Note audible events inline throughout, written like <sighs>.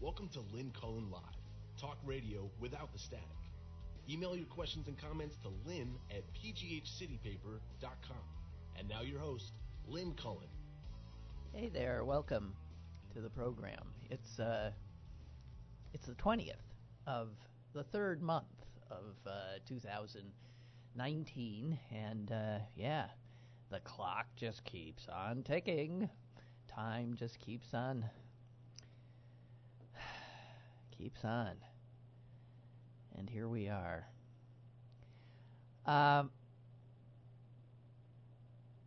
Welcome to Lynn Cullen Live, talk radio without the static. Email your questions and comments to lynn at pghcitypaper.com. And now your host, Lynn Cullen. Hey there, welcome to the program. It's uh, it's the twentieth of the third month of uh, 2019, and uh, yeah, the clock just keeps on ticking. Time just keeps on keeps on, and here we are. Um,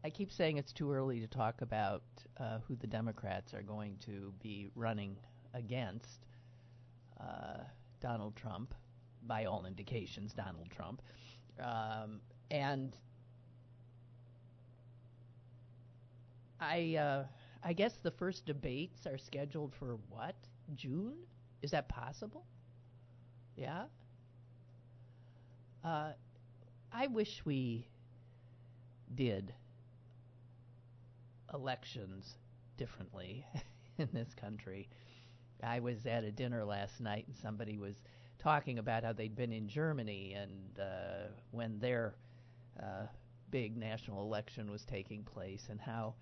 I keep saying it's too early to talk about uh, who the Democrats are going to be running against uh, Donald Trump, by all indications, Donald Trump. Um, and I, uh, I guess the first debates are scheduled for what? June? Is that possible? Yeah? Uh, I wish we did elections differently <laughs> in this country. I was at a dinner last night and somebody was talking about how they'd been in Germany and uh, when their uh, big national election was taking place and how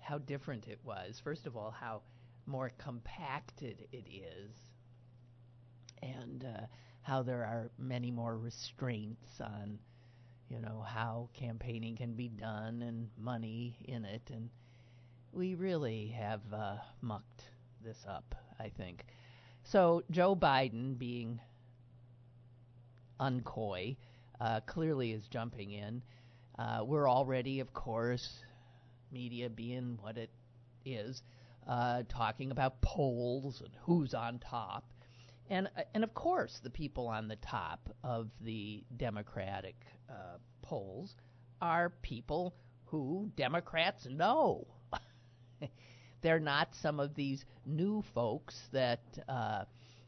how different it was. First of all, how more compacted it is, and uh, how there are many more restraints on, you know, how campaigning can be done and money in it and we really have uh, mucked this up, I think. So Joe Biden, being uncoy, uh, clearly is jumping in. Uh, we're already, of course, media being what it is, uh, talking about polls and who's on top. And, uh, and of course, the people on the top of the Democratic uh, polls are people who Democrats know <laughs> they're not some of these new folks that uh,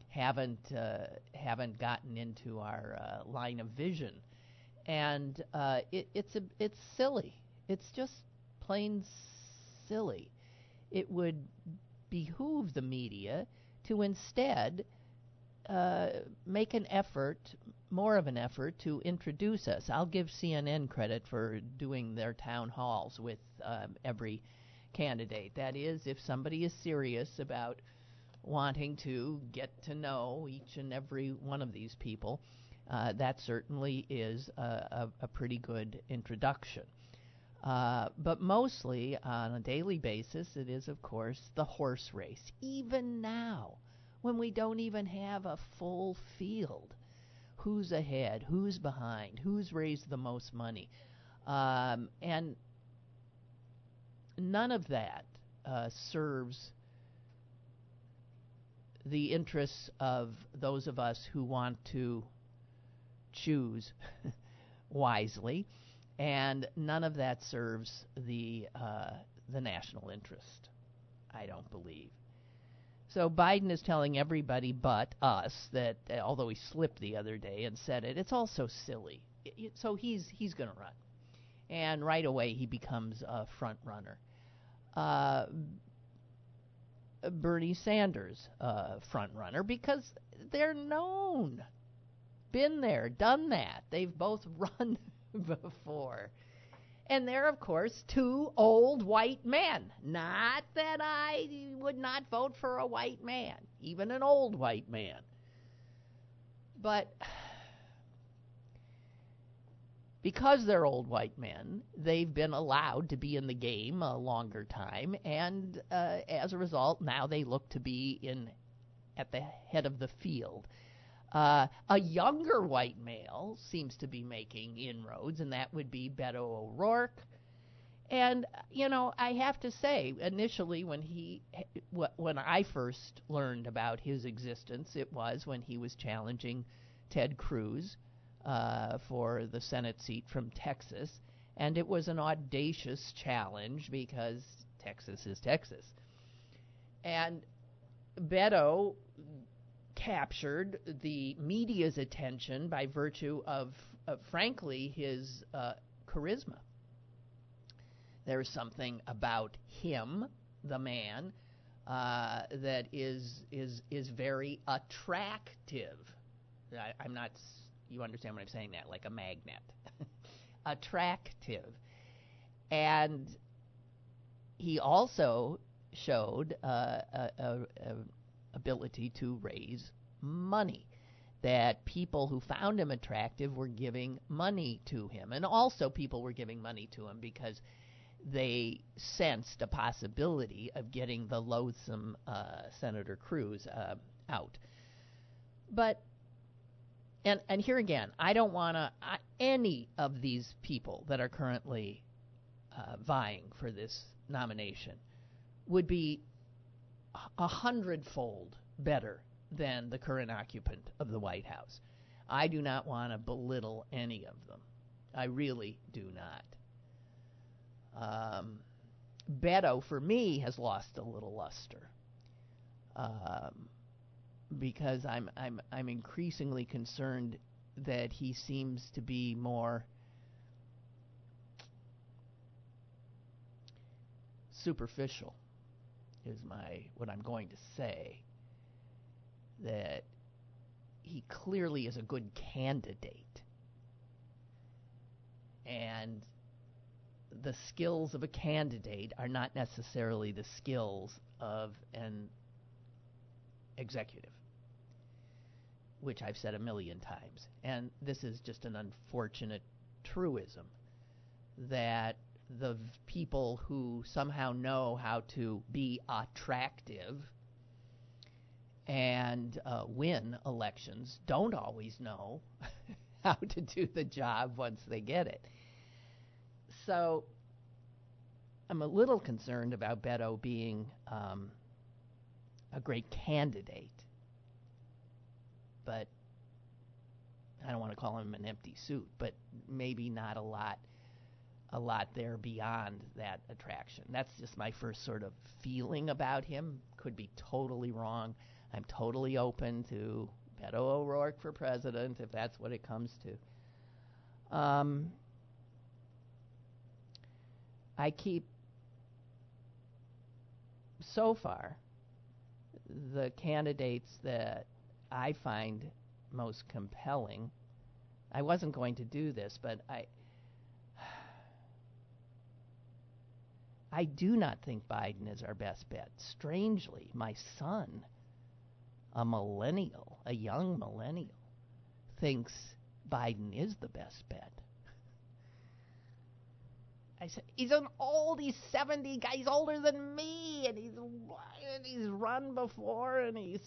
haven't uh, haven't gotten into our uh, line of vision, and uh, it, it's a, it's silly. It's just plain silly. It would behoove the media to instead uh, make an effort, more of an effort, to introduce us. I'll give CNN credit for doing their town halls with um, every candidate. That is, if somebody is serious about wanting to get to know each and every one of these people, uh, that certainly is a, a, a pretty good introduction. Uh, but mostly on a daily basis, it is, of course, the horse race. Even now, when we don't even have a full field, who's ahead, who's behind, who's raised the most money, um, and none of that uh, serves the interests of those of us who want to choose <laughs> wisely, and none of that serves the uh, the national interest. I don't believe. So Biden is telling everybody but us that, although he slipped the other day and said it, it's all so silly. So he's he's going to run, and right away he becomes a front runner uh, Bernie Sanders uh, front runner because they're known, been there, done that. They've both <laughs> run before. And they're, of course, two old white men. Not that I would not vote for a white man, even an old white man. But because they're old white men, they've been allowed to be in the game a longer time, and uh, as a result, now they look to be in at the head of the field. Uh, a younger white male seems to be making inroads, and that would be Beto O'Rourke. And you know, I have to say, initially when he, when I first learned about his existence, it was when he was challenging Ted Cruz uh, for the Senate seat from Texas, and it was an audacious challenge because Texas is Texas. And Beto captured the media's attention by virtue of, frankly, his uh, charisma. There's something about him, the man, uh, that is is is very attractive. I, I'm not. You understand what I'm saying? That like a magnet, <laughs> attractive, and he also showed uh, a, a, a ability to raise money. That people who found him attractive were giving money to him, and also people were giving money to him because they sensed a possibility of getting the loathsome uh, Senator Cruz uh, out. But and and here again, I don't want to any of these people that are currently uh, vying for this nomination would be a hundredfold better than the current occupant of the White House. I do not want to belittle any of them. I really do not. Um, Beto, for me, has lost a little luster um, because I'm I'm I'm increasingly concerned that he seems to be more superficial. Is my what I'm going to say that he clearly is a good candidate and the skills of a candidate are not necessarily the skills of an executive, which I've said a million times. And this is just an unfortunate truism that the people who somehow know how to be attractive and uh, win elections don't always know <laughs> how to do the job once they get it. So I'm a little concerned about Beto being um, a great candidate, but I don't want to call him an empty suit, but maybe not a lot a lot there beyond that attraction. That's just my first sort of feeling about him. Could be totally wrong. I'm totally open to Beto O'Rourke for president if that's what it comes to. Um, I keep so far the candidates that I find most compelling. I wasn't going to do this, but I I do not think Biden is our best bet. Strangely, my son, a millennial, a young millennial, thinks Biden is the best bet. I said, he's an old, he's 70, guy, he's older than me, and he's, and he's run before, and he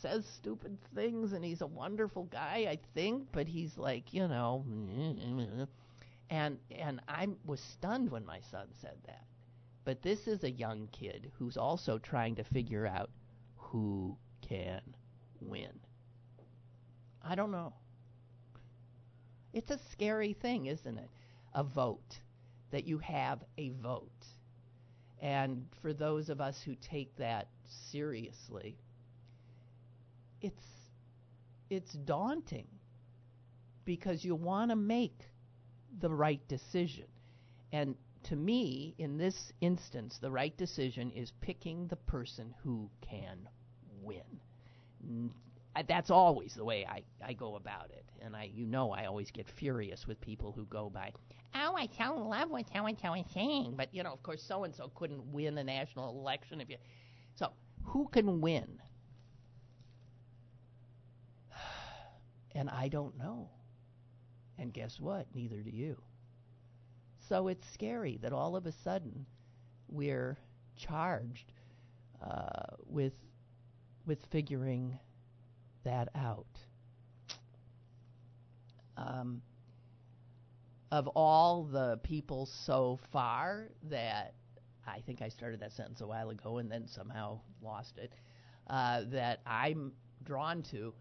says stupid things, and he's a wonderful guy, I think, but he's like, you know, and and I was stunned when my son said that. But this is a young kid who's also trying to figure out who can win. I don't know. It's a scary thing, isn't it? A vote. That you have a vote. And for those of us who take that seriously, it's it's daunting because you want to make the right decision. And to me, in this instance, the right decision is picking the person who can win. I- That's always the way I, I go about it. And I, you know, I always get furious with people who go by, oh, I so love what so and so is saying. But, you know, of course, so and so couldn't win a national election if you. So, who can win? <sighs> And I don't know. And guess what? Neither do you. So it's scary that all of a sudden we're charged uh, with with figuring that out. Um, of all the people so far that I think I started that sentence a while ago and then somehow lost it, uh, that I'm drawn to,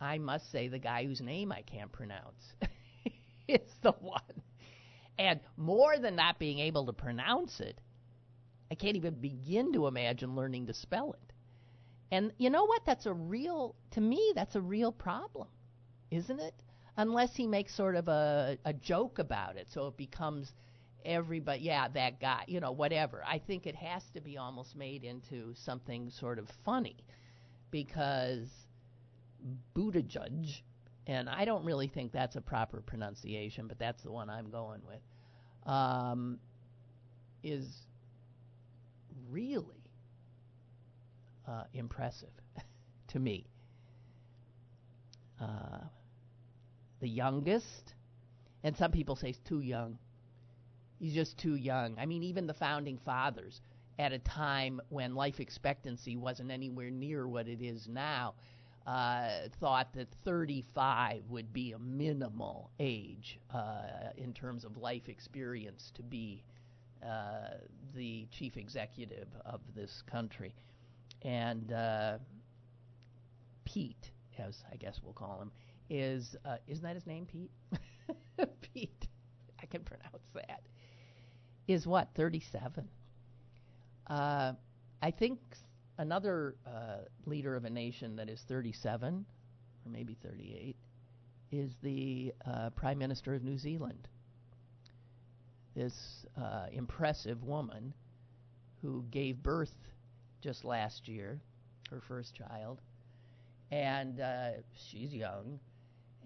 I must say the guy whose name I can't pronounce <laughs> <laughs> is the one. And more than not being able to pronounce it, I can't even begin to imagine learning to spell it. And you know what? That's a real, to me, that's a real problem, isn't it? Unless he makes sort of a, a joke about it, so it becomes everybody, yeah, that guy, you know, whatever. I think it has to be almost made into something sort of funny because Buttigieg, and I don't really think that's a proper pronunciation, but that's the one I'm going with, um, is really uh, impressive <laughs> to me. Uh, the youngest, and some people say he's too young. He's just too young. I mean, even the founding fathers, at a time when life expectancy wasn't anywhere near what it is now, uh, thought that 35 would be a minimal age uh, in terms of life experience to be uh, the chief executive of this country. And uh, Pete, as I guess we'll call him, is uh, isn't that his name, Pete? <laughs> Pete, I can pronounce that. Is what 37? Uh, I think another uh, leader of a nation that is 37, or maybe 38, is the uh, Prime Minister of New Zealand. This uh, impressive woman who gave birth just last year, her first child, and uh, she's young,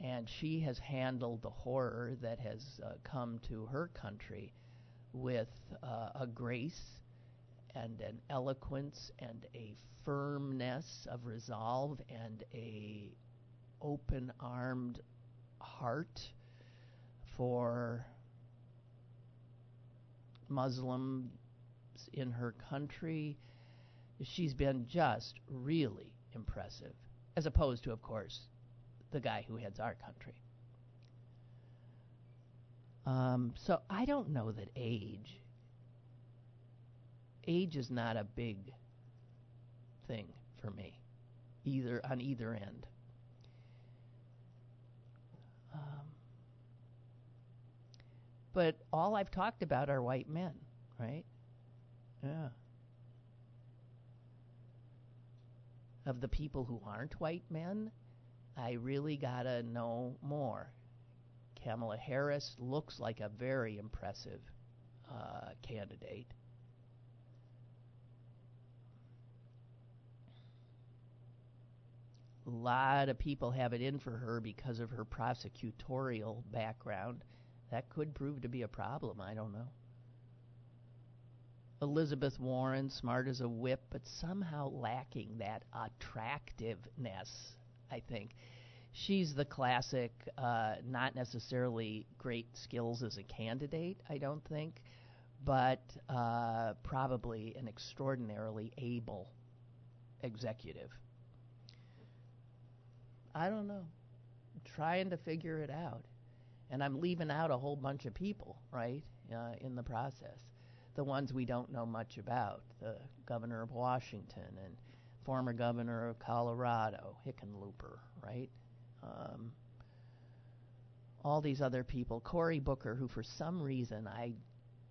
and she has handled the horror that has uh, come to her country with uh, a grace and an eloquence and a firmness of resolve and a open-armed heart for Muslims in her country. She's been just really impressive, as opposed to, of course, the guy who heads our country. Um, so I don't know that age. Age is not a big thing for me, either on either end. Um, but all I've talked about are white men, right? Yeah. Of the people who aren't white men, I really gotta know more. Kamala Harris looks like a very impressive uh, candidate. A lot of people have it in for her because of her prosecutorial background. That could prove to be a problem. I don't know. Elizabeth Warren, smart as a whip, but somehow lacking that attractiveness, I think. She's the classic, uh, not necessarily great skills as a candidate, I don't think, but uh, probably an extraordinarily able executive. I don't know. I'm trying to figure it out. And I'm leaving out a whole bunch of people, right, uh, in the process. The ones we don't know much about. The governor of Washington and former governor of Colorado, Hickenlooper, right? Um, all these other people. Cory Booker, who for some reason I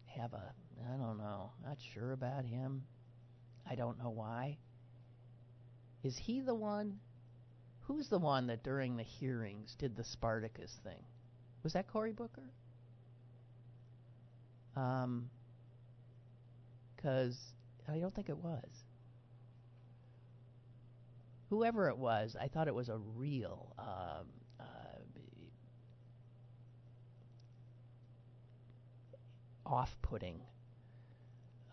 have a, I don't know, not sure about him. I don't know why. Is he the one? Who's the one that during the hearings did the Spartacus thing? Was that Cory Booker? Um, because I don't think it was. Whoever it was, I thought it was a real um, uh, off-putting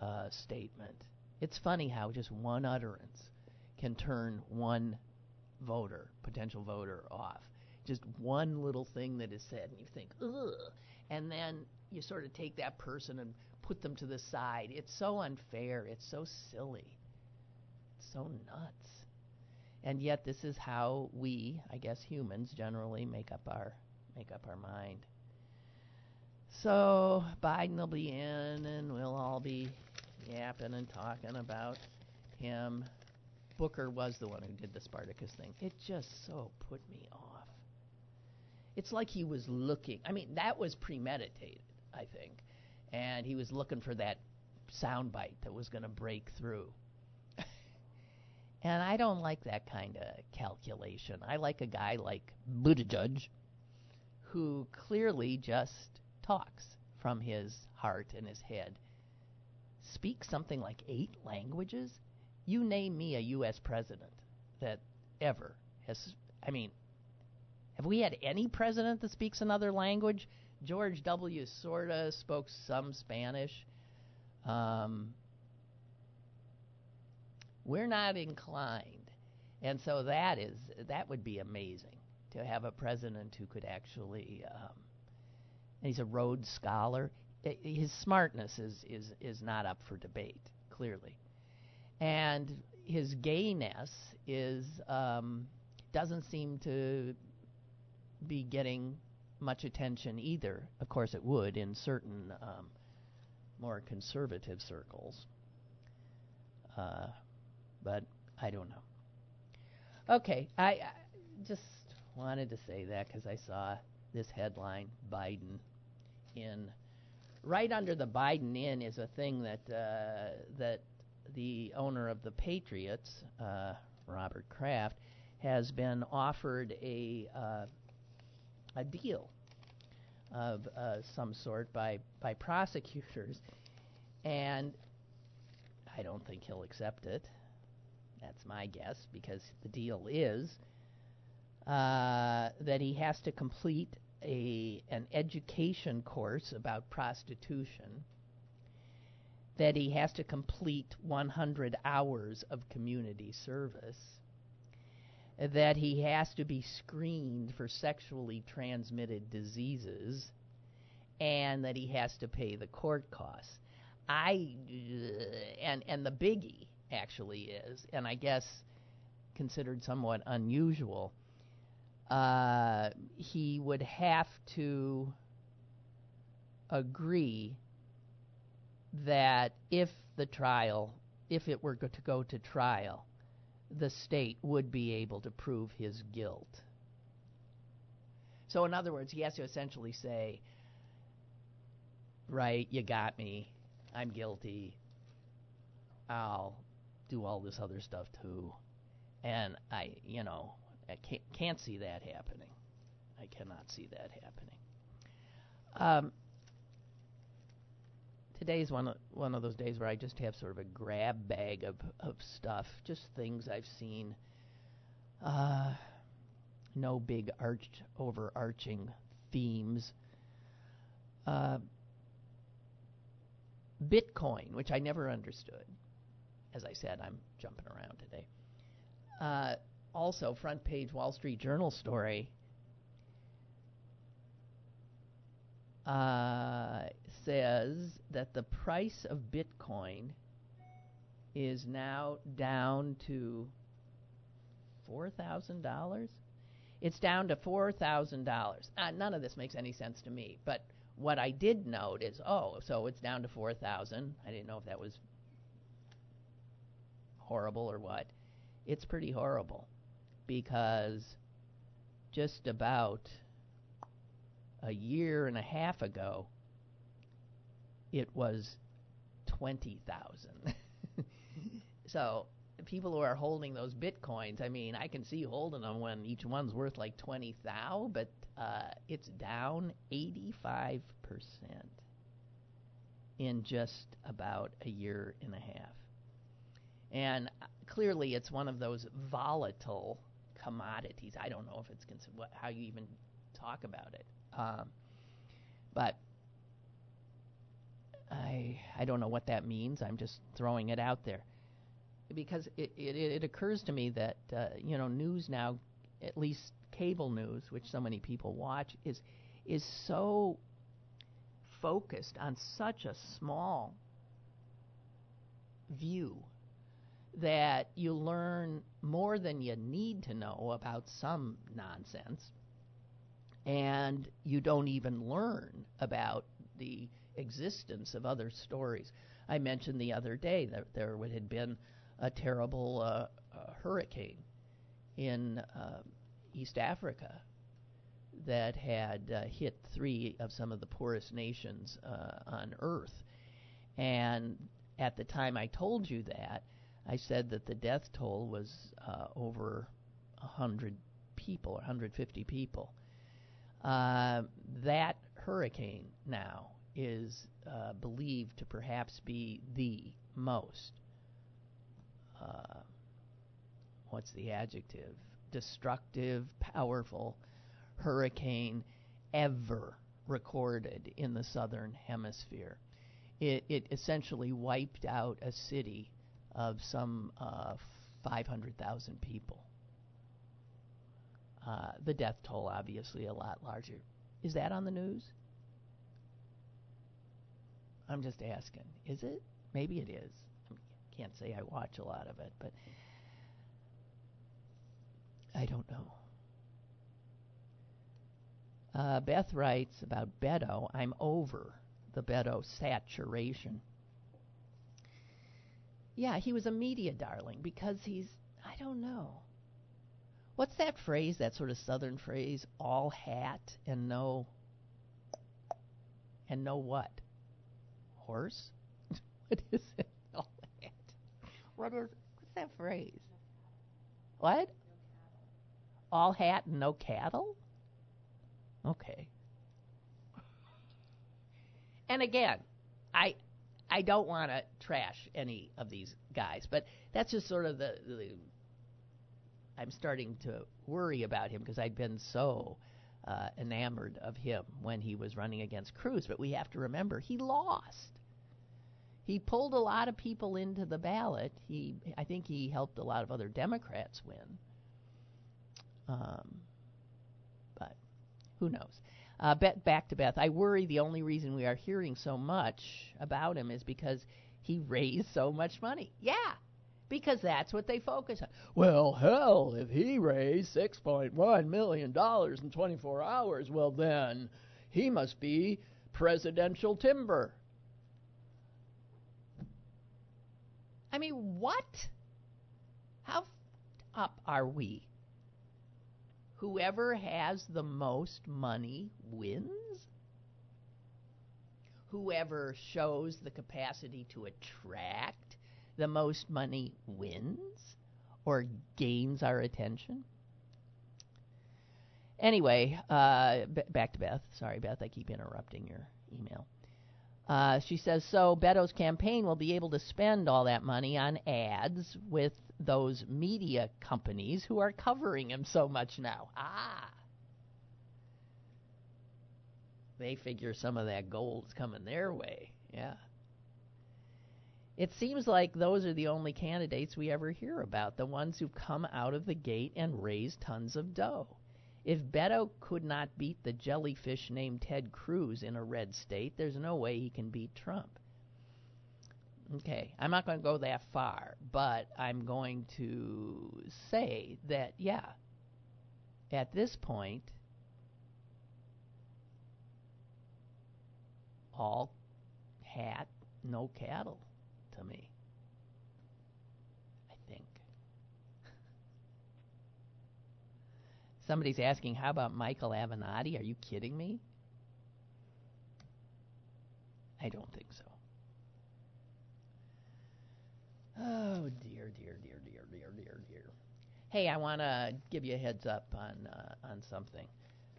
uh, statement. It's funny how just one utterance can turn one voter, potential voter, off. Just one little thing that is said, and you think, ugh. And then you sort of take that person and put them to the side. It's so unfair. It's so silly. It's so nuts. And yet this is how we, I guess humans generally make up our make up our mind. So Biden will be in and we'll all be yapping and talking about him. Booker was the one who did the Spartacus thing. It just so put me off. It's like he was looking. I mean, that was premeditated, I think. And he was looking for that soundbite that was going to break through. <laughs> and I don't like that kind of calculation. I like a guy like Buttigieg who clearly just talks from his heart and his head, speaks something like eight languages. You name me a U.S. president that ever has. I mean, have we had any president that speaks another language? George W. sorta spoke some Spanish. Um, we're not inclined, and so that is that would be amazing to have a president who could actually. Um, he's a Rhodes Scholar. his smartness is is is not up for debate, clearly, and his gayness is um, doesn't seem to be getting much attention either. Of course, it would in certain um, more conservative circles. Uh, but I don't know. Okay, I, I just wanted to say that because I saw this headline Biden in. Right under the Biden in is a thing that uh, that the owner of the Patriots, uh, Robert Kraft, has been offered a uh, a deal of uh, some sort by by prosecutors, and I don't think he'll accept it. That's my guess because the deal is uh, that he has to complete a an education course about prostitution. That he has to complete 100 hours of community service that he has to be screened for sexually transmitted diseases and that he has to pay the court costs. I and and the biggie actually is, and I guess considered somewhat unusual. Uh, he would have to agree that if the trial, if it were to go to trial, the state would be able to prove his guilt. So, in other words, he has to essentially say, right, you got me. I'm guilty. I'll do all this other stuff too. And I, you know, I can't, can't see that happening. I cannot see that happening. Um, today's one of, one of those days where I just have sort of a grab bag of, of stuff, just things I've seen. Uh, no big arched, overarching themes. Uh, Bitcoin, which I never understood. As I said, I'm jumping around today. Uh, also, front page Wall Street Journal story. Uh, says that the price of Bitcoin is now down to $4,000. It's down to $4,000. Uh, none of this makes any sense to me, but what I did note is, oh, so it's down to 4,000. I didn't know if that was horrible or what. It's pretty horrible because just about a year and a half ago, it was 20,000. <laughs> so people who are holding those bitcoins, I mean, I can see holding them when each one's worth like 20 thou, but uh, it's down 85% in just about a year and a half. And uh, clearly, it's one of those volatile commodities. I don't know if it's cons- what, how you even talk about it. Um, but I I don't know what that means. I'm just throwing it out there because it it, it occurs to me that uh, you know news now, at least cable news, which so many people watch, is is so focused on such a small view that you learn more than you need to know about some nonsense and you don't even learn about the existence of other stories. I mentioned the other day that there had been a terrible uh, uh, hurricane in uh, East Africa that had uh, hit three of some of the poorest nations uh, on earth. And at the time I told you that, I said that the death toll was uh, over 100 people, 150 people. that hurricane now is uh, believed to perhaps be the most, uh, what's the adjective? Destructive, powerful hurricane ever recorded in the southern hemisphere. It, it essentially wiped out a city of some uh, 500,000 people. Uh, the death toll, obviously, a lot larger. Is that on the news? I'm just asking. Is it? Maybe it is. I can't say I watch a lot of it, but I don't know. Uh, Beth writes about Beto. I'm over the Beto saturation. Yeah, he was a media darling because he's, I don't know. What's that phrase, that sort of southern phrase? All hat and no. And no what? Horse? <laughs> what is it? All hat. What is, what's that phrase? What? All hat and no cattle? Okay. And again, I I don't want to trash any of these guys, but that's just sort of the, the I'm starting to worry about him because I'd been so uh, enamored of him when he was running against Cruz. But we have to remember he lost. He pulled a lot of people into the ballot. He, I think, he helped a lot of other Democrats win. Um, but who knows? Uh, back to Beth. I worry the only reason we are hearing so much about him is because he raised so much money. Yeah, because that's what they focus on. Well, hell, if he raised $6.1 million in 24 hours, well, then he must be presidential timber. I mean, what? How up are we? Whoever has the most money wins? Whoever shows the capacity to attract the most money wins or gains our attention? Anyway, uh, b- back to Beth. Sorry, Beth, I keep interrupting your email. Uh, she says so. Beto's campaign will be able to spend all that money on ads with those media companies who are covering him so much now. Ah. They figure some of that gold's coming their way. Yeah. It seems like those are the only candidates we ever hear about, the ones who've come out of the gate and raise tons of dough. If Beto could not beat the jellyfish named Ted Cruz in a red state, there's no way he can beat Trump. Okay, I'm not going to go that far, but I'm going to say that, yeah, at this point, all hat, no cattle to me. I think. Somebody's asking, how about Michael Avenatti? Are you kidding me? I don't think so. Oh dear, dear, dear, dear, dear, dear, dear. Hey, I want to give you a heads up on uh, on something.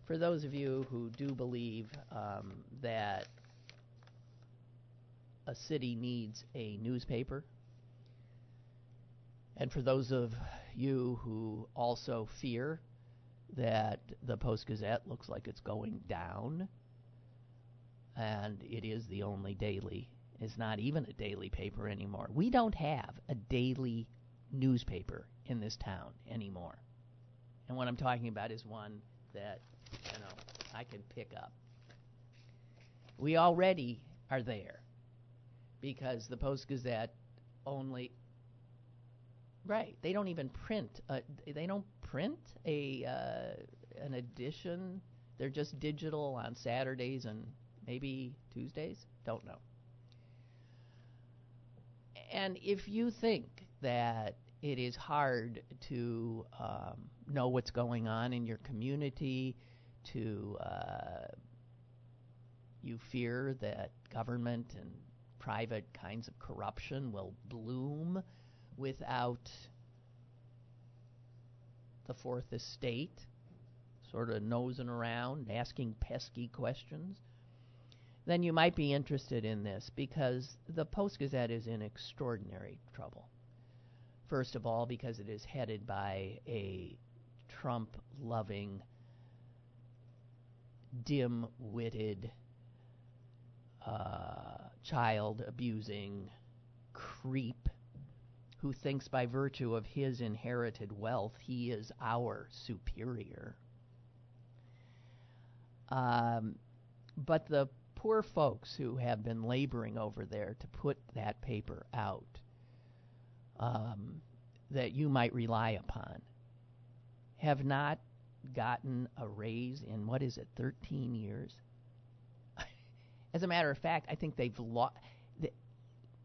For those of you who do believe um, that a city needs a newspaper, and for those of you who also fear that the Post Gazette looks like it's going down, and it is the only daily It's not even a daily paper anymore. We don't have a daily newspaper in this town anymore. And what I'm talking about is one that, you know, I can pick up. We already are there because the Post Gazette only right, they don't even print a, they don't print a uh, an edition. They're just digital on Saturdays and maybe Tuesdays. Don't know. And if you think that it is hard to um, know what's going on in your community, to uh, you fear that government and private kinds of corruption will bloom without the fourth estate sort of nosing around, asking pesky questions, then you might be interested in this because the Post Gazette is in extraordinary trouble. First of all, because it is headed by a Trump loving, dim witted, uh, child abusing creep who thinks by virtue of his inherited wealth he is our superior. Um, but the poor folks who have been laboring over there to put that paper out um, that you might rely upon have not gotten a raise in what is it, 13 years? <laughs> As a matter of fact, I think they've lost.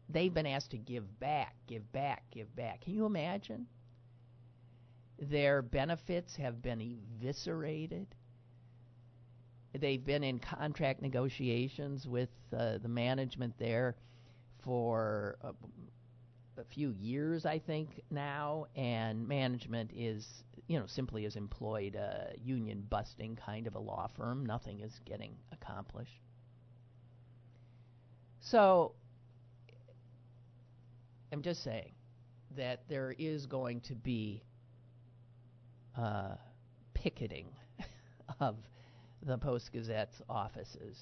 They've been asked to give back, give back, give back. Can you imagine? Their benefits have been eviscerated. They've been in contract negotiations with uh, the management there for a, a few years, I think, now, and management is, you know, simply has employed a union busting kind of a law firm. Nothing is getting accomplished. So, I'm just saying that there is going to be uh, picketing <laughs> of the Post Gazette's offices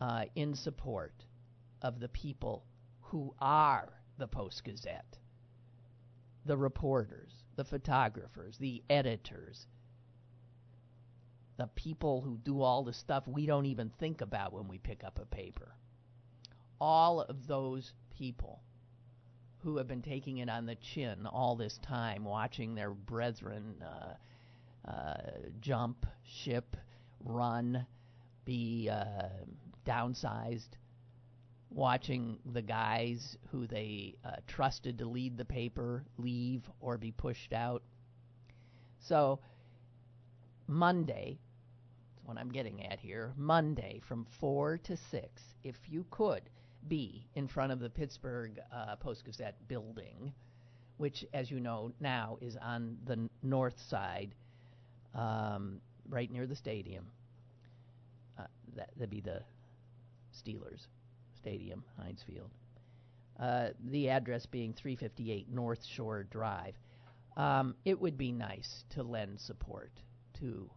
uh, in support of the people who are the Post Gazette the reporters, the photographers, the editors, the people who do all the stuff we don't even think about when we pick up a paper. All of those people who have been taking it on the chin all this time, watching their brethren uh, uh, jump, ship, run, be uh, downsized, watching the guys who they uh, trusted to lead the paper leave or be pushed out. So, Monday, that's what I'm getting at here, Monday from 4 to 6, if you could be in front of the Pittsburgh uh, Post Gazette building, which, as you know, now is on the north side, um, right near the stadium. Uh, that, that'd be the Steelers Stadium, Heinz Field. Uh, the address being 358 North Shore Drive. Um, it would be nice to lend support to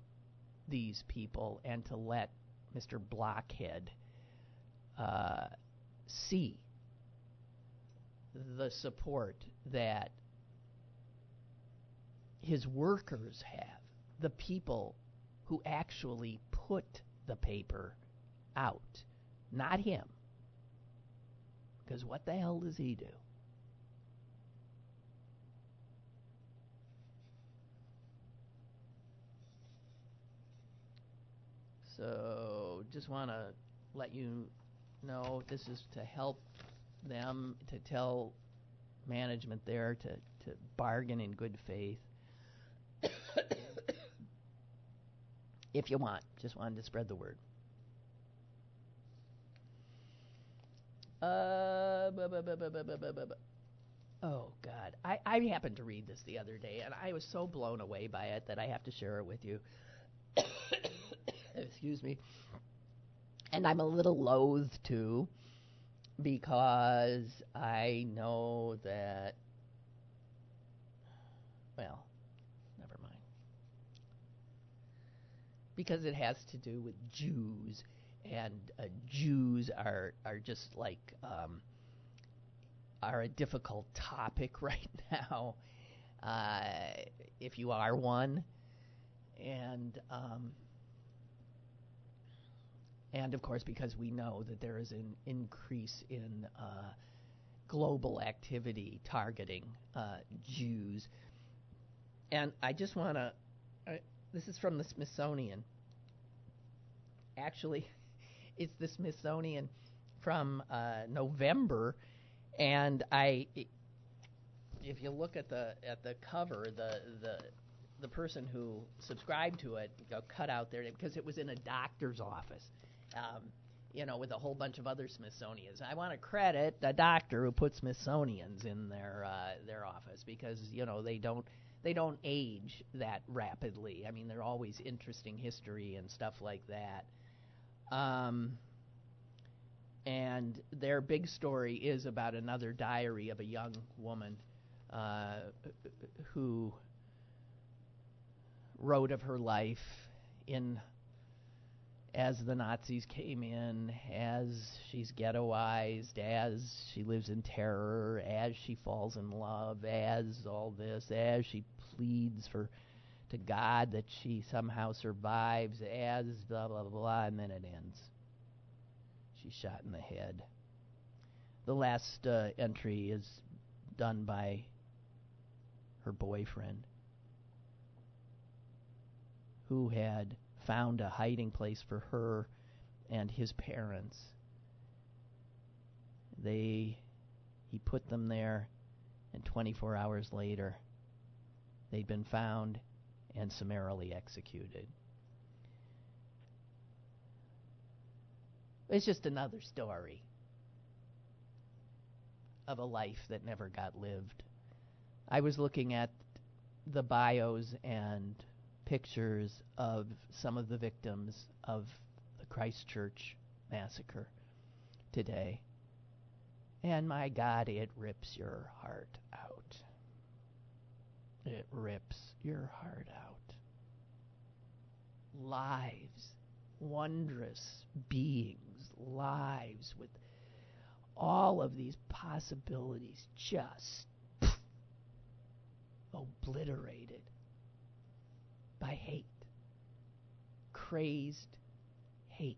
these people and to let Mr. Blockhead uh, see the support that his workers have, the people who actually put the paper out, not him. Because what the hell does he do? So, just want to let you know this is to help them to tell management there to, to bargain in good faith. <coughs> if you want, just wanted to spread the word. Oh God, I I happened to read this the other day, and I was so blown away by it that I have to share it with you. <coughs> Excuse me. And I'm a little loath to, because I know that. Well, never mind. Because it has to do with Jews and uh, Jews are are just like um, are a difficult topic <laughs> right now. Uh, if you are one, and um, and of course because we know that there is an increase in uh, global activity targeting uh, Jews, and I just want to. This is from the Smithsonian. Actually, <laughs> it's the Smithsonian from uh, November, and I, if you look at the at the cover, the the the person who subscribed to it cut out there because it was in a doctor's office, um, you know, with a whole bunch of other Smithsonians. I want to credit the doctor who put Smithsonians in their uh, their office because you know they don't they don't age that rapidly. I mean, they're always interesting history and stuff like that. Um, and their big story is about another diary of a young woman uh, who wrote of her life in as the Nazis came in, as she's ghettoized, as she lives in terror, as she falls in love, as all this, as she pleads for to God that she somehow survives, as blah blah blah, and then it ends. She's shot in the head. The last uh, entry is done by her boyfriend, who had found a hiding place for her and his parents. They he put them there and 24 hours later they'd been found and summarily executed. It's just another story of a life that never got lived. I was looking at the bios and pictures of some of the victims of the Christchurch massacre today. And my God, it rips your heart out. It rips your heart out. Lives, wondrous beings, lives with all of these possibilities just obliterated by hate. Crazed hate.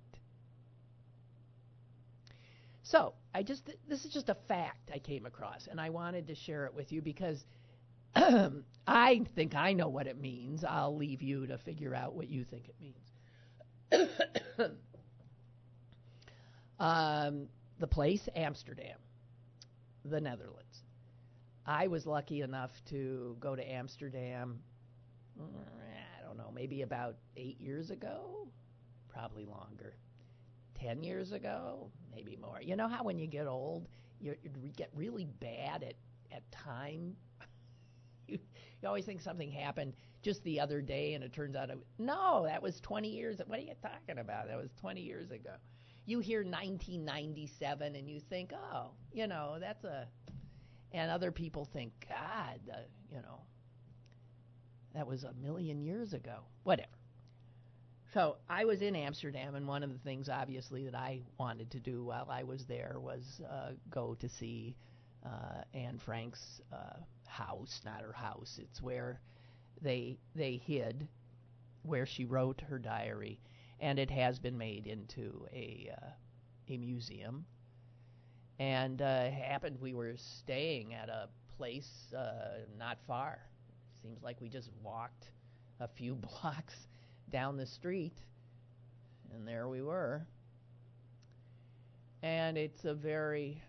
So, I just th- this is just a fact I came across and I wanted to share it with you because <clears throat> I think I know what it means. I'll leave you to figure out what you think it means. <coughs> um, the place, Amsterdam, the Netherlands. I was lucky enough to go to Amsterdam don't know, maybe about eight years ago, probably longer. Ten years ago, maybe more. You know how when you get old, you, you get really bad at at time. <laughs> you, you always think something happened just the other day, and it turns out it, no, that was 20 years. What are you talking about? That was 20 years ago. You hear 1997, and you think, oh, you know, that's a. And other people think, God, uh, you know, that was a million years ago. Whatever. So I was in Amsterdam, and one of the things, obviously, that I wanted to do while I was there was uh, go to see uh, Anne Frank's uh, house, not her house. It's where they they hid, where she wrote her diary, and it has been made into a uh, a museum. And uh, happened we were staying at a place uh, not far Seems like we just walked a few <laughs> blocks down the street, and there we were. And it's a very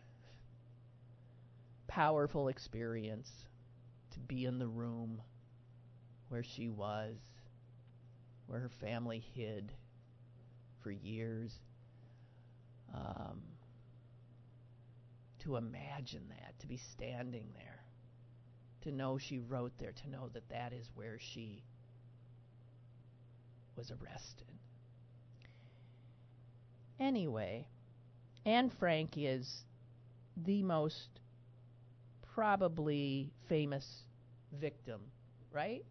powerful experience to be in the room where she was, where her family hid for years. Um, to imagine that, to be standing there to know she wrote there, to know that that is where she was arrested. Anyway, Anne Frank is the most probably famous victim, right,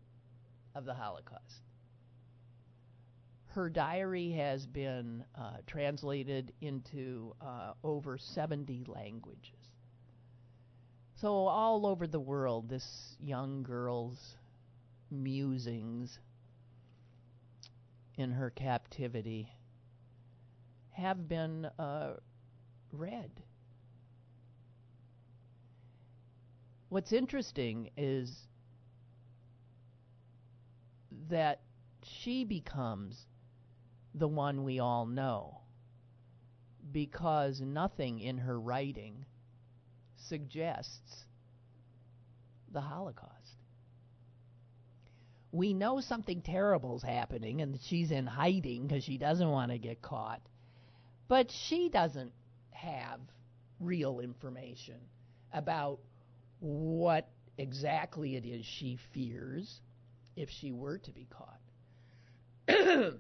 of the Holocaust. Her diary has been uh, translated into uh, over 70 languages. So, all over the world, this young girl's musings in her captivity have been uh, read. What's interesting is that she becomes the one we all know because nothing in her writing suggests the Holocaust. We know something terrible is happening and she's in hiding because she doesn't want to get caught. But she doesn't have real information about what exactly it is she fears if she were to be caught. <clears throat>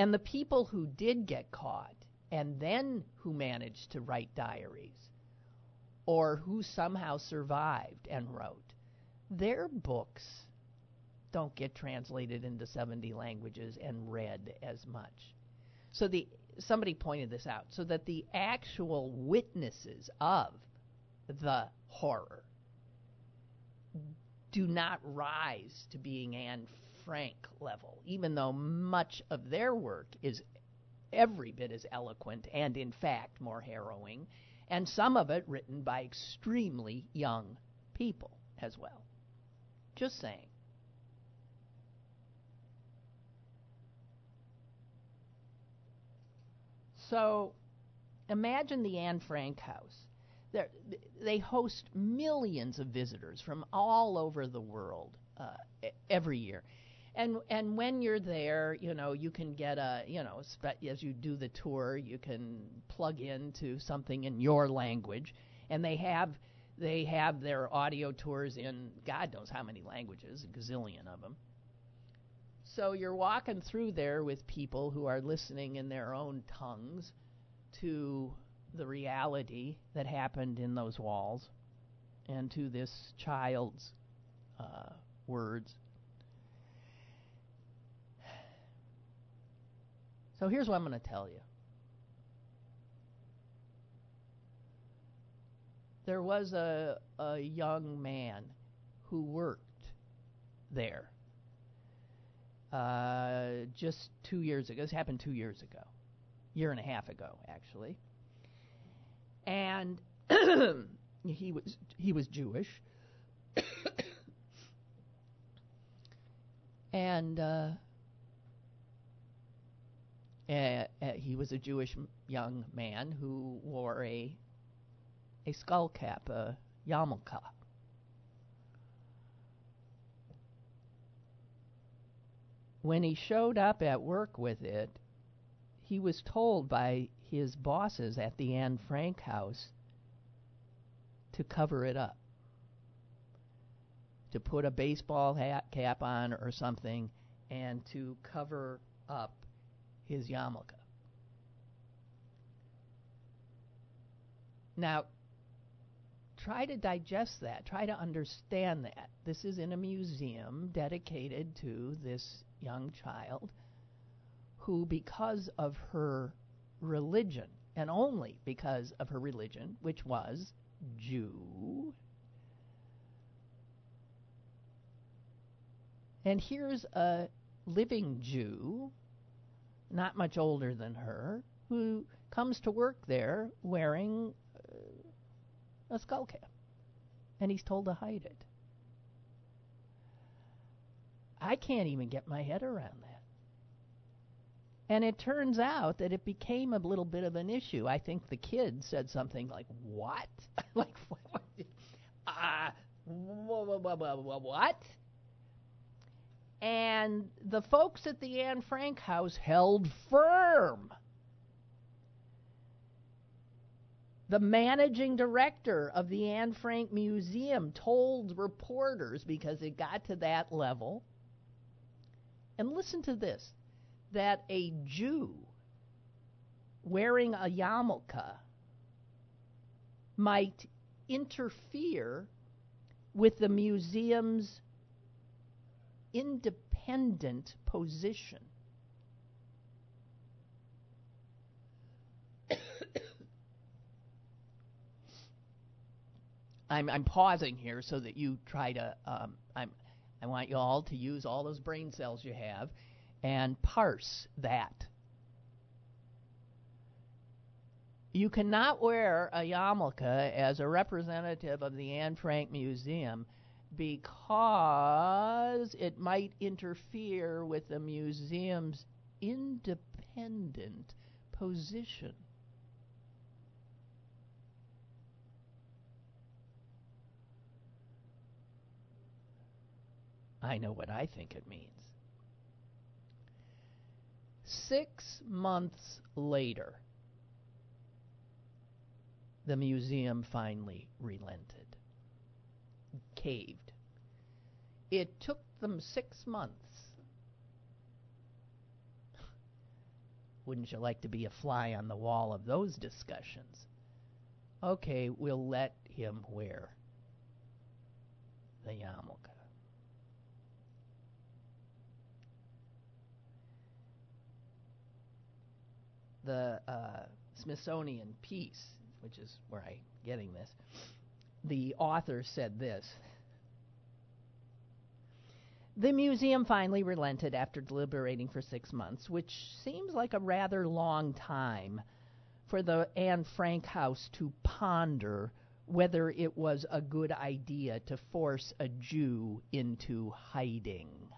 And the people who did get caught and then who managed to write diaries or who somehow survived and wrote, their books don't get translated into 70 languages and read as much. So the somebody pointed this out so that the actual witnesses of the horror do not rise to being Anne Frank level, even though much of their work is every bit as eloquent and, in fact, more harrowing, and some of it written by extremely young people as well. Just saying. So imagine the Anne Frank House. They're, they host millions of visitors from all over the world uh, every year. And and when you're there, you know, you can get a, you know, spe- as you do the tour, you can plug into something in your language, and they have they have their audio tours in God knows how many languages, a gazillion of them. So you're walking through there with people who are listening in their own tongues to the reality that happened in those walls and to this child's uh, words. So here's what I'm going to tell you. There was a, a young man who worked there uh, just two years ago. This happened two years ago, year and a half ago, actually. And <clears throat> he was he was Jewish, <coughs> and uh, uh, he was a Jewish young man who wore a a skull cap, a yarmulke. when he showed up at work with it, he was told by his bosses at the Anne Frank house to cover it up. To put a baseball hat cap on or something and to cover up his yarmulke. Now, try to digest that. Try to understand that. This is in a museum dedicated to this young child who, because of her religion, and only because of her religion, which was Jew, and here's a living Jew, not much older than her, who comes to work there wearing uh, a skull cap. And he's told to hide it. I can't even get my head around that. And it turns out that it became a little bit of an issue. I think the kid said something like, "What? <laughs> like? <laughs> Uh, what?" And the folks at the Anne Frank house held firm. The managing director of the Anne Frank Museum told reporters because it got to that level and listen to this that a Jew wearing a yarmulke might interfere with the museum's independent position. <coughs> I'm, I'm pausing here so that you try to. Um, I'm I want you all to use all those brain cells you have and parse that. You cannot wear a yarmulke as a representative of the Anne Frank Museum because it might interfere with the museum's independent position. I know what I think it means. Six months later, the museum finally relented, caved. It took them six months <laughs> Wouldn't you like to be a fly on the wall of those discussions? Okay, we'll let him wear the yarmulke. The uh, Smithsonian piece, which is where I'm getting this, the author said this. The museum finally relented after deliberating for six months, which seems like a rather long time for the Anne Frank house to ponder whether it was a good idea to force a Jew into hiding.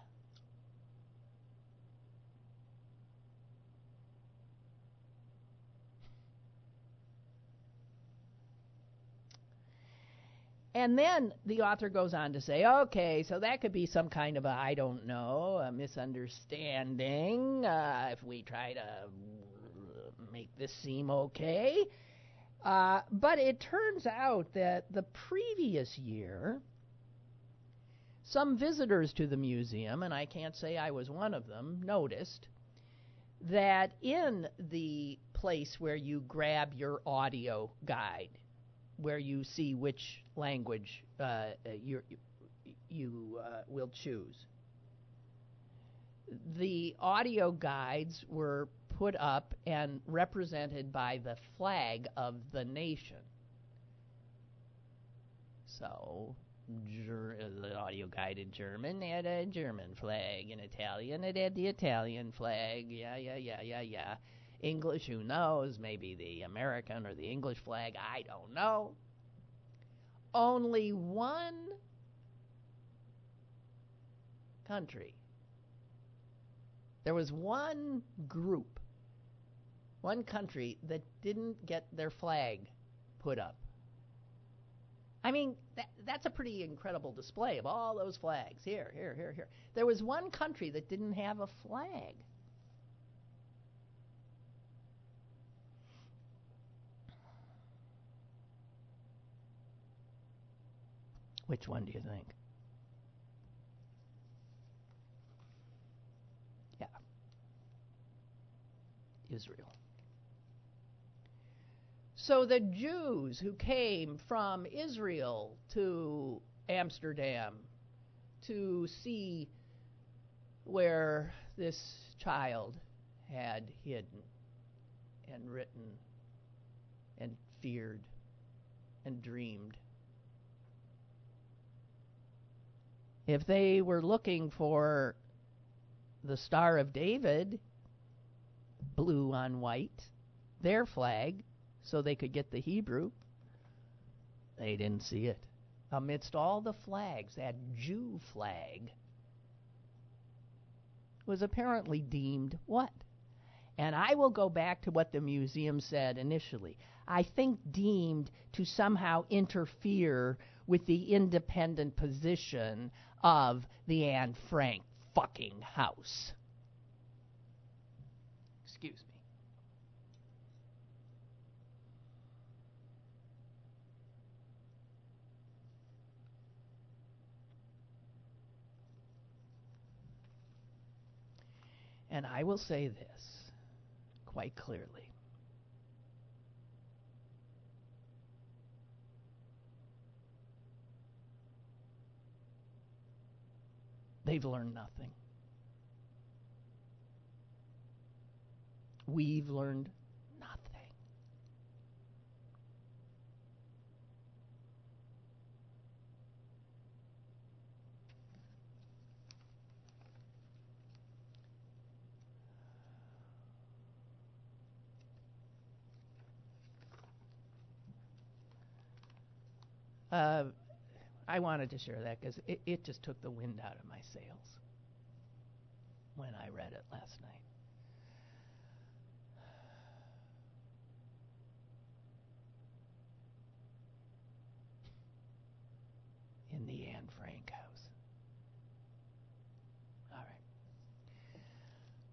And then the author goes on to say, okay, so that could be some kind of a, I don't know, a misunderstanding uh, if we try to make this seem okay. Uh, but it turns out that the previous year, some visitors to the museum, and I can't say I was one of them, noticed that in the place where you grab your audio guide, where you see which language uh, you you uh, will choose. The audio guides were put up and represented by the flag of the nation. So, ger- the audio guide in German had a German flag. In Italian, it had the Italian flag. Yeah, yeah, yeah, yeah, yeah. English, who knows? Maybe the American or the English flag. I don't know. Only one country. There was one group, one country that didn't get their flag put up. I mean, that, that's a pretty incredible display of all those flags. Here, here, here, here. There was one country that didn't have a flag. Which one do you think? Yeah. Israel. So the Jews who came from Israel to Amsterdam to see where this child had hidden and written and feared and dreamed If they were looking for the Star of David, blue on white, their flag, so they could get the Hebrew, they didn't see it. Amidst all the flags, that Jew flag was apparently deemed what? And I will go back to what the museum said initially. I think deemed to somehow interfere with the independent position of the Anne Frank fucking house. Excuse me. And I will say this quite clearly. They've learned nothing. We've learned nothing. Uh, I wanted to share that because it, it just took the wind out of my sails when I read it last night. In the Anne Frank house. All right.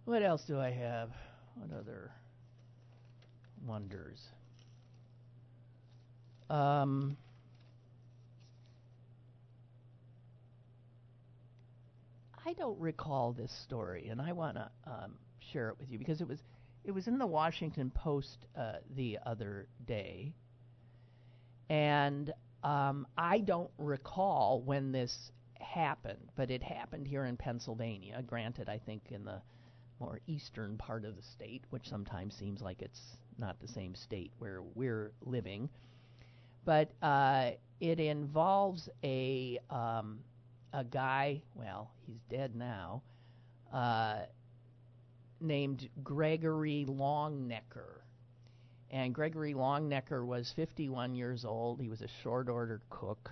What else do I have? What other wonders? Um. I don't recall this story, and I want to um, share it with you because it was it was in the Washington Post uh, the other day, and um, I don't recall when this happened, but it happened here in Pennsylvania. Granted, I think in the more eastern part of the state, which sometimes seems like it's not the same state where we're living. But uh, it involves a um, a guy. Well, he's dead now. Uh, named Gregory Longenecker. And Gregory Longenecker was 51 years old. He was a short order cook.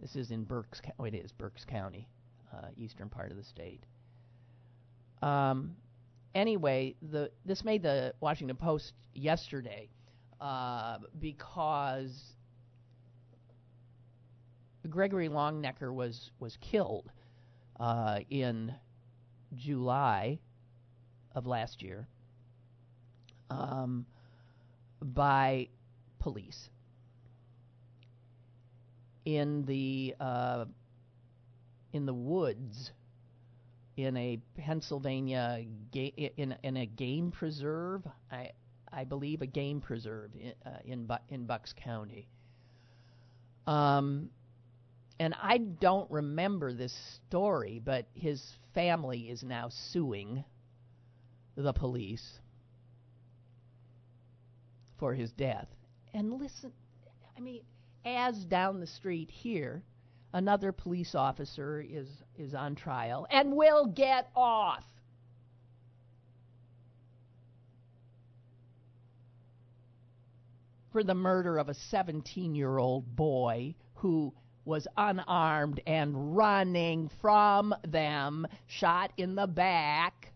This is in Berks. Oh, it is Berks County, uh, eastern part of the state. Um, anyway, the this made the Washington Post yesterday uh, because Gregory Longenecker was was killed uh, in July of last year um, by police in the uh, in the woods in a Pennsylvania ga- in in a game preserve. I I believe a game preserve in uh, in, Bu- in Bucks County. Um, and I don't remember this story, but his family is now suing the police for his death. And listen, I mean, as down the street here, another police officer is is on trial and will get off. For the murder of a 17 year old boy who was unarmed and running from them, shot in the back.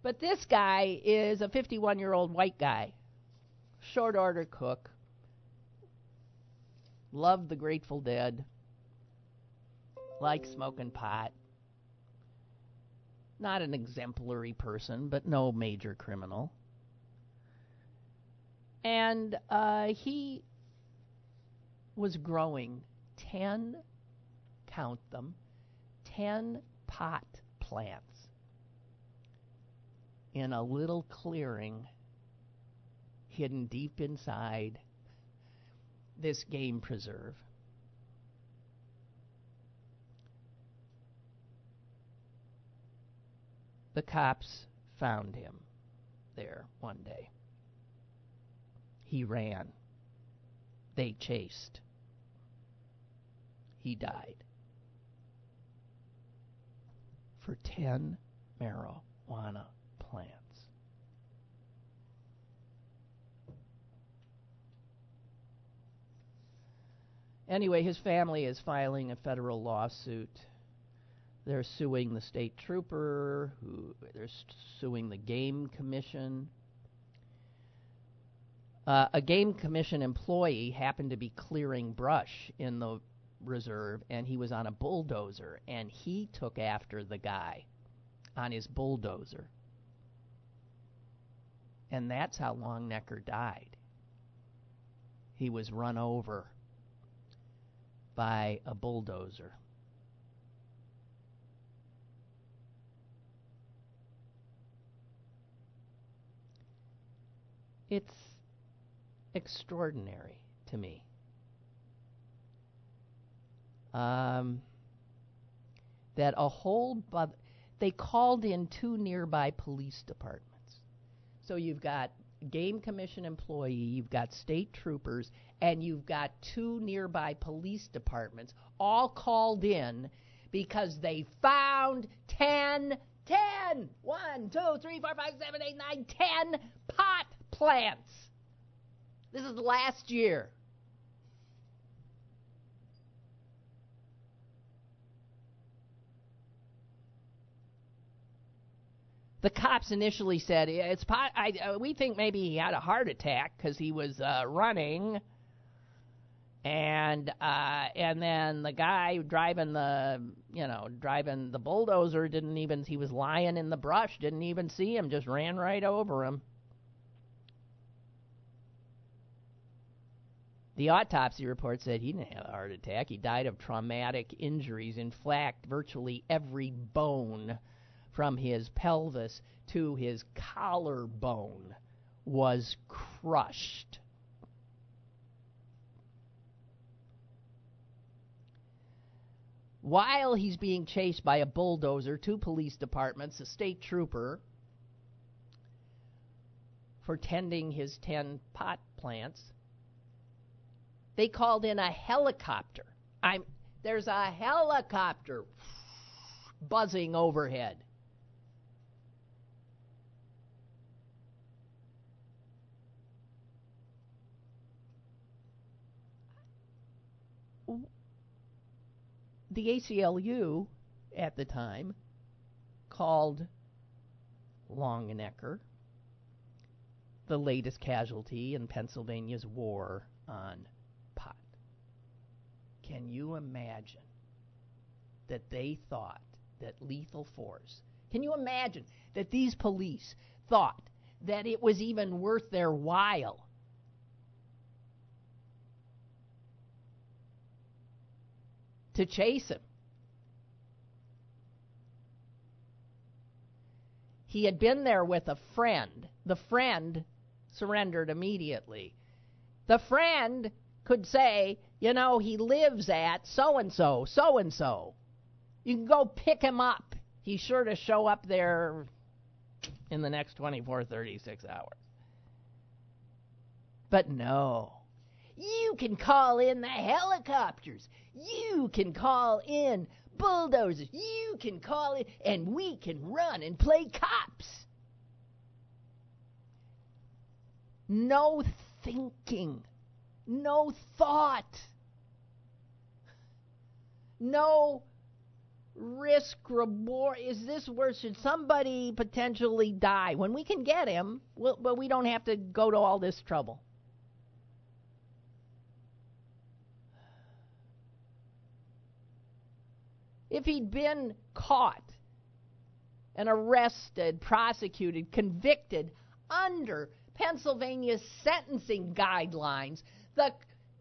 But this guy is a 51 year old white guy, short order cook, loved the Grateful Dead, liked smoking pot. Not an exemplary person, but no major criminal. And uh, he was growing 10, count them, 10 pot plants in a little clearing hidden deep inside this game preserve. The cops found him there one day. He ran. They chased. He died. For 10 marijuana plants. Anyway, his family is filing a federal lawsuit. They're suing the state trooper, who they're suing the game commission. Uh, a game commission employee happened to be clearing brush in the reserve, and he was on a bulldozer, and he took after the guy on his bulldozer. And that's how Longenecker died. He was run over by a bulldozer. It's extraordinary to me. Um, that a whole, bu- they called in two nearby police departments. So you've got game commission employee, you've got state troopers, and you've got two nearby police departments all called in because they found 10, 10, 1, 2, 3, 4, 5, 7, 8, 9, 10 pot plants. This is last year. The cops initially said it's pot. I, uh, we think maybe he had a heart attack because he was uh, running, and uh, and then the guy driving the you know driving the bulldozer didn't even he was lying in the brush didn't even see him just ran right over him. The autopsy report said he didn't have a heart attack. He died of traumatic injuries. In fact, virtually every bone from his pelvis to his collarbone was crushed. While he's being chased by a bulldozer, two police departments, a state trooper for tending his 10 pot plants, they called in a helicopter. I'm there's a helicopter buzzing overhead. The ACLU at the time called Longenecker the latest casualty in Pennsylvania's war on can you imagine that they thought that lethal force, can you imagine that these police thought that it was even worth their while to chase him? He had been there with a friend. The friend surrendered immediately. The friend could say, you know, he lives at so and so, so and so. You can go pick him up. He's sure to show up there in the next 24, 36 hours. But no. You can call in the helicopters. You can call in bulldozers. You can call in, and we can run and play cops. No thinking no thought, no risk reward. Is this worth? Should somebody potentially die when we can get him, but we don't have to go to all this trouble? If he'd been caught and arrested, prosecuted, convicted under Pennsylvania's sentencing guidelines, the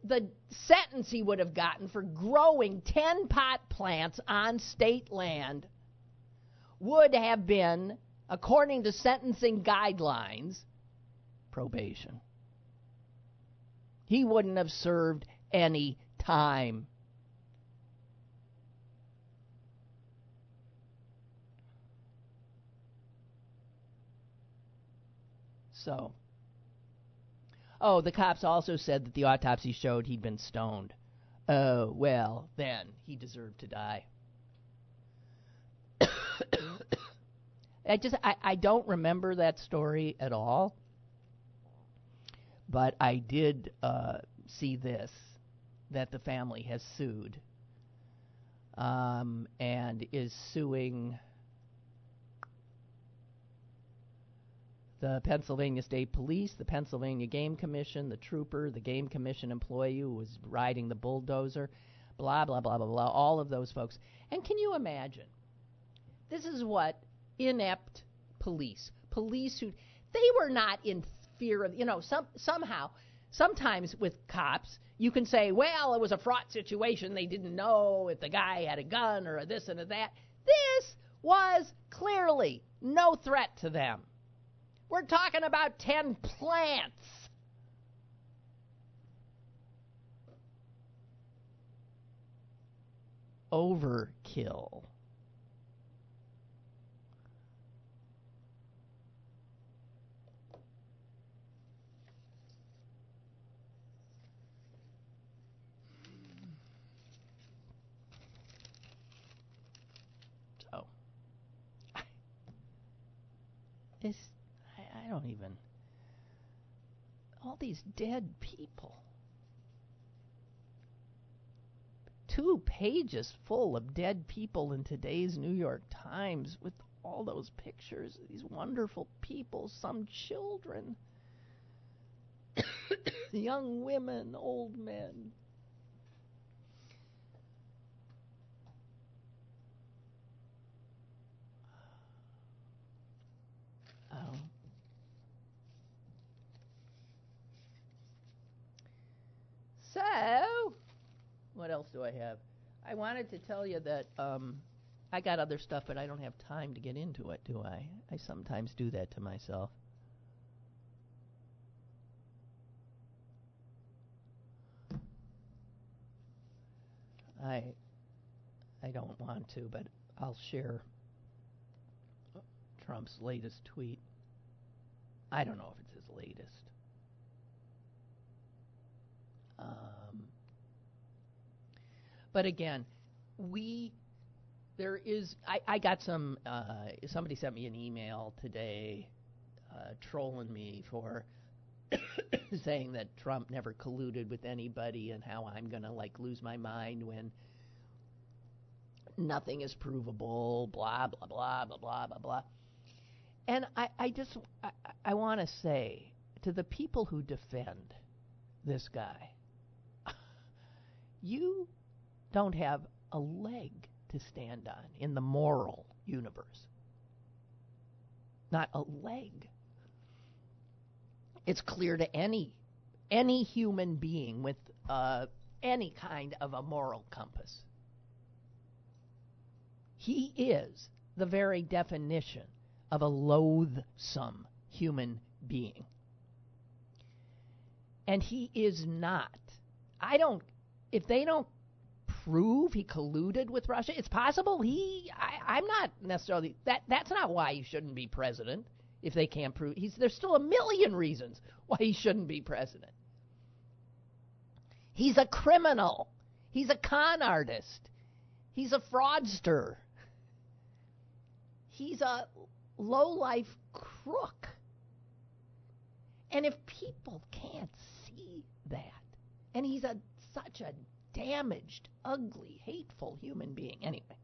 the sentence he would have gotten for growing 10 pot plants on state land would have been, according to sentencing guidelines, probation. He wouldn't have served any time. So, Oh, the cops also said that the autopsy showed he'd been stoned. Oh, well, then he deserved to die. <coughs> I just I, I don't remember that story at all. But I did uh, see this that the family has sued um, and is suing the Pennsylvania State Police, the Pennsylvania Game Commission, the trooper, the Game Commission employee who was riding the bulldozer, blah, blah, blah, blah, blah, all of those folks. And can you imagine? This is what inept police, police who, they were not in fear of, you know, some, somehow, sometimes with cops, you can say, well, it was a fraught situation. They didn't know if the guy had a gun or a this and a that. This was clearly no threat to them. We're talking about 10 plants. Overkill. So, this I don't even. All these dead people. Two pages full of dead people in today's New York Times with all those pictures these wonderful people, some children, <coughs> young women, old men. Oh. What else do I have? I wanted to tell you that um, I got other stuff, but I don't have time to get into it, do I? I sometimes do that to myself. I I don't want to, but I'll share Trump's latest tweet. I don't know if it's his latest. Um, but again, we there is I, I got some uh, somebody sent me an email today uh, trolling me for <coughs> saying that Trump never colluded with anybody and how I'm to like lose my mind when nothing is provable, blah, blah, blah, blah, blah, blah, blah. And I, I just, I, I want to say to the people who defend this guy, <laughs> you don't have a leg to stand on in the moral universe. Not a leg. It's clear to any any human being with uh, any kind of a moral compass. He is the very definition of a loathsome human being. And he is not. I don't, if they don't prove he colluded with Russia, it's possible he, I, I'm not necessarily, that, that's not why he shouldn't be president if they can't prove he's there's still a million reasons why he shouldn't be president. He's a criminal. He's a con artist. He's a fraudster. He's a low-life crook. And if people can't see that, and he's a such a damaged, ugly, hateful human being anyway.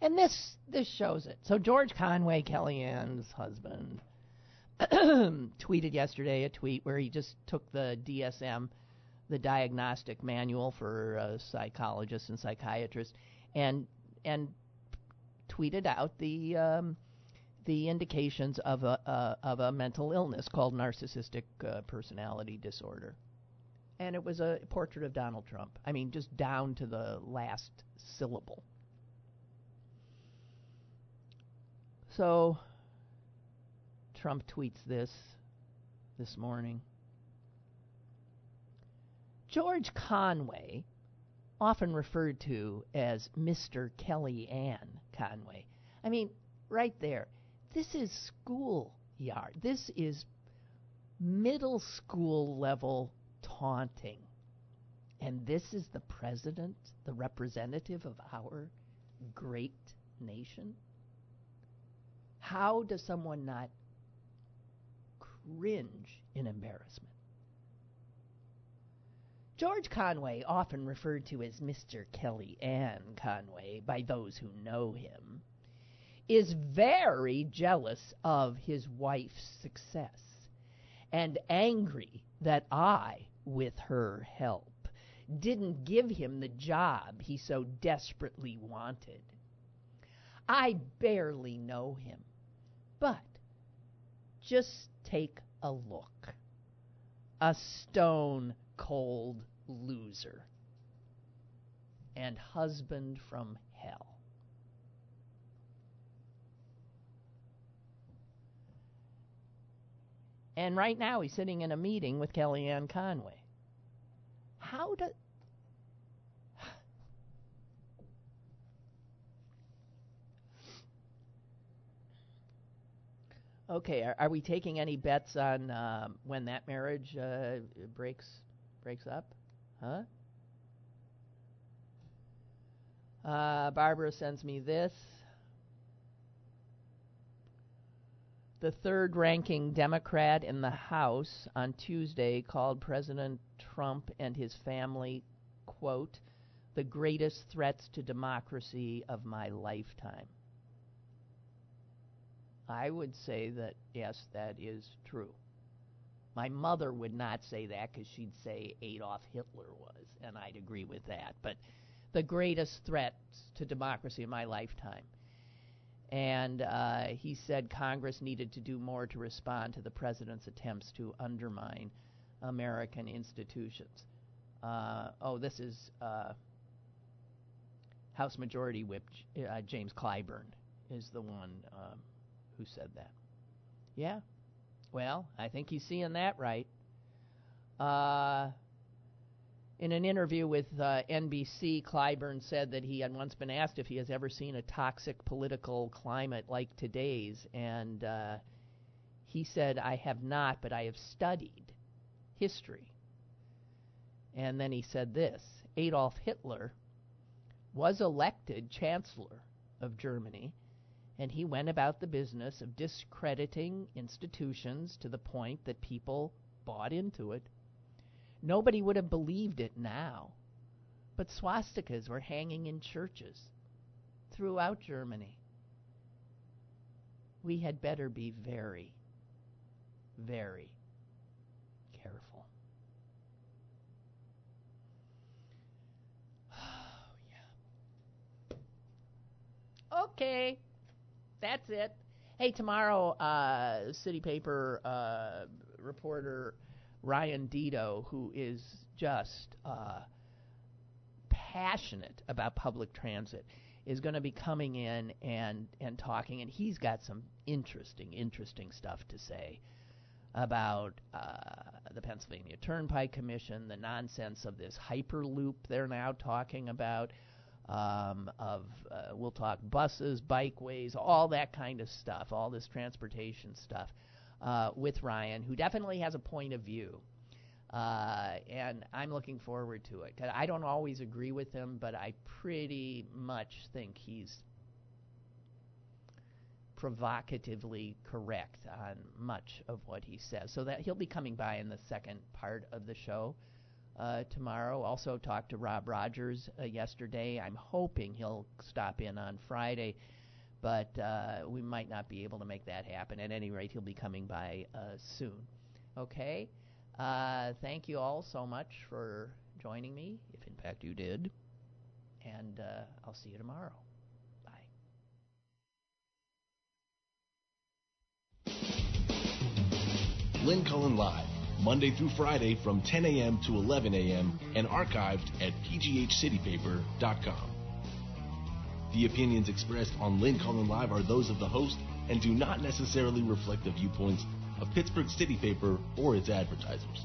And this this shows it. So George Conway, Kellyanne's husband, <clears throat> tweeted yesterday a tweet where he just took the DSM, the diagnostic manual for uh, psychologists and psychiatrists, and and tweeted out the um, the indications of a uh, of a mental illness called narcissistic uh, personality disorder. And it was a portrait of Donald Trump. I mean, just down to the last syllable. So Trump tweets this this morning. George Conway, often referred to as Mr. Kellyanne Conway. I mean, right there. This is schoolyard. This is middle school level taunting. And this is the president, the representative of our great nation? How does someone not cringe in embarrassment? George Conway, often referred to as Mr. Kellyanne Conway by those who know him, is very jealous of his wife's success and angry that I, with her help, didn't give him the job he so desperately wanted. I barely know him, but just take a look. A stone cold loser and husband from hell. And right now he's sitting in a meeting with Kellyanne Conway. How does Okay, are, are, we taking any bets on um, when that marriage uh, breaks breaks up? Huh? Uh, Barbara sends me this. The third ranking Democrat in the House on Tuesday called President Trump and his family, quote, the greatest threats to democracy of my lifetime. I would say that, yes, that is true. My mother would not say that because she'd say Adolf Hitler was, and I'd agree with that. But the greatest threats to democracy in my lifetime. And uh, he said Congress needed to do more to respond to the president's attempts to undermine American institutions. Uh, oh, this is uh, House Majority Whip uh, James Clyburn is the one um, who said that. Yeah. Well, I think he's seeing that right. In an interview with uh, NBC, Clyburn said that he had once been asked if he has ever seen a toxic political climate like today's, and uh, he said, I have not, but I have studied history. And then he said this Adolf Hitler was elected Chancellor of Germany, and he went about the business of discrediting institutions to the point that people bought into it. Nobody would have believed it now, but swastikas were hanging in churches throughout Germany. We had better be very, very careful. <sighs> Oh, yeah. Okay, that's it. Hey, tomorrow, uh, City Paper uh, reporter Ryan Deto, who is just uh, passionate about public transit, is going to be coming in and and talking, and he's got some interesting, interesting stuff to say about uh, the Pennsylvania Turnpike Commission, the nonsense of this hyperloop they're now talking about um, of uh, we'll talk buses, bikeways, all that kind of stuff, all this transportation stuff uh, with Ryan, who definitely has a point of view. Uh, and I'm looking forward to it. I don't always agree with him, but I pretty much think he's provocatively correct on much of what he says. So that he'll be coming by in the second part of the show uh, tomorrow. Also talked to Rob Rogers uh, yesterday. I'm hoping he'll stop in on Friday, but uh, we might not be able to make that happen. At any rate, he'll be coming by uh, soon. Okay. Uh, thank you all so much for joining me, if in fact you did, and uh, I'll see you tomorrow. Bye. Lynn Cullen Live Monday through Friday from 10 a.m. to 11 a.m. and archived at pghcitypaper.com. The opinions expressed on Lynn Cullen Live are those of the host and do not necessarily reflect the viewpoints of Pittsburgh City Paper or its advertisers.